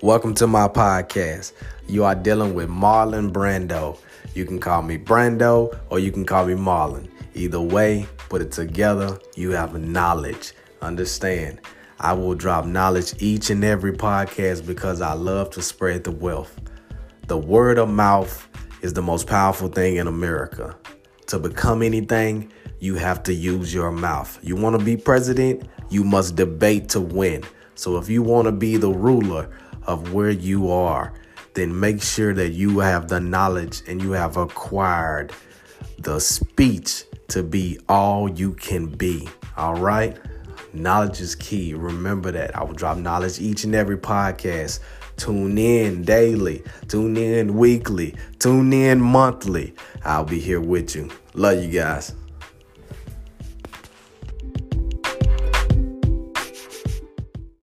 Welcome to my podcast. You are dealing with Marlon Brando. You can call me Brando or you can call me Marlon. Either way, put it together, you have knowledge. Understand, I will drop knowledge each and every podcast because I love to spread the wealth. The word of mouth is the most powerful thing in America. To become anything, you have to use your mouth. You want to be president, you must debate to win. So if you want to be the ruler of where you are, then make sure that you have the knowledge and you have acquired the speech to be all you can be. All right? Knowledge is key. Remember that. I will drop knowledge each and every podcast. Tune in daily, tune in weekly, tune in monthly. I'll be here with you. Love you guys.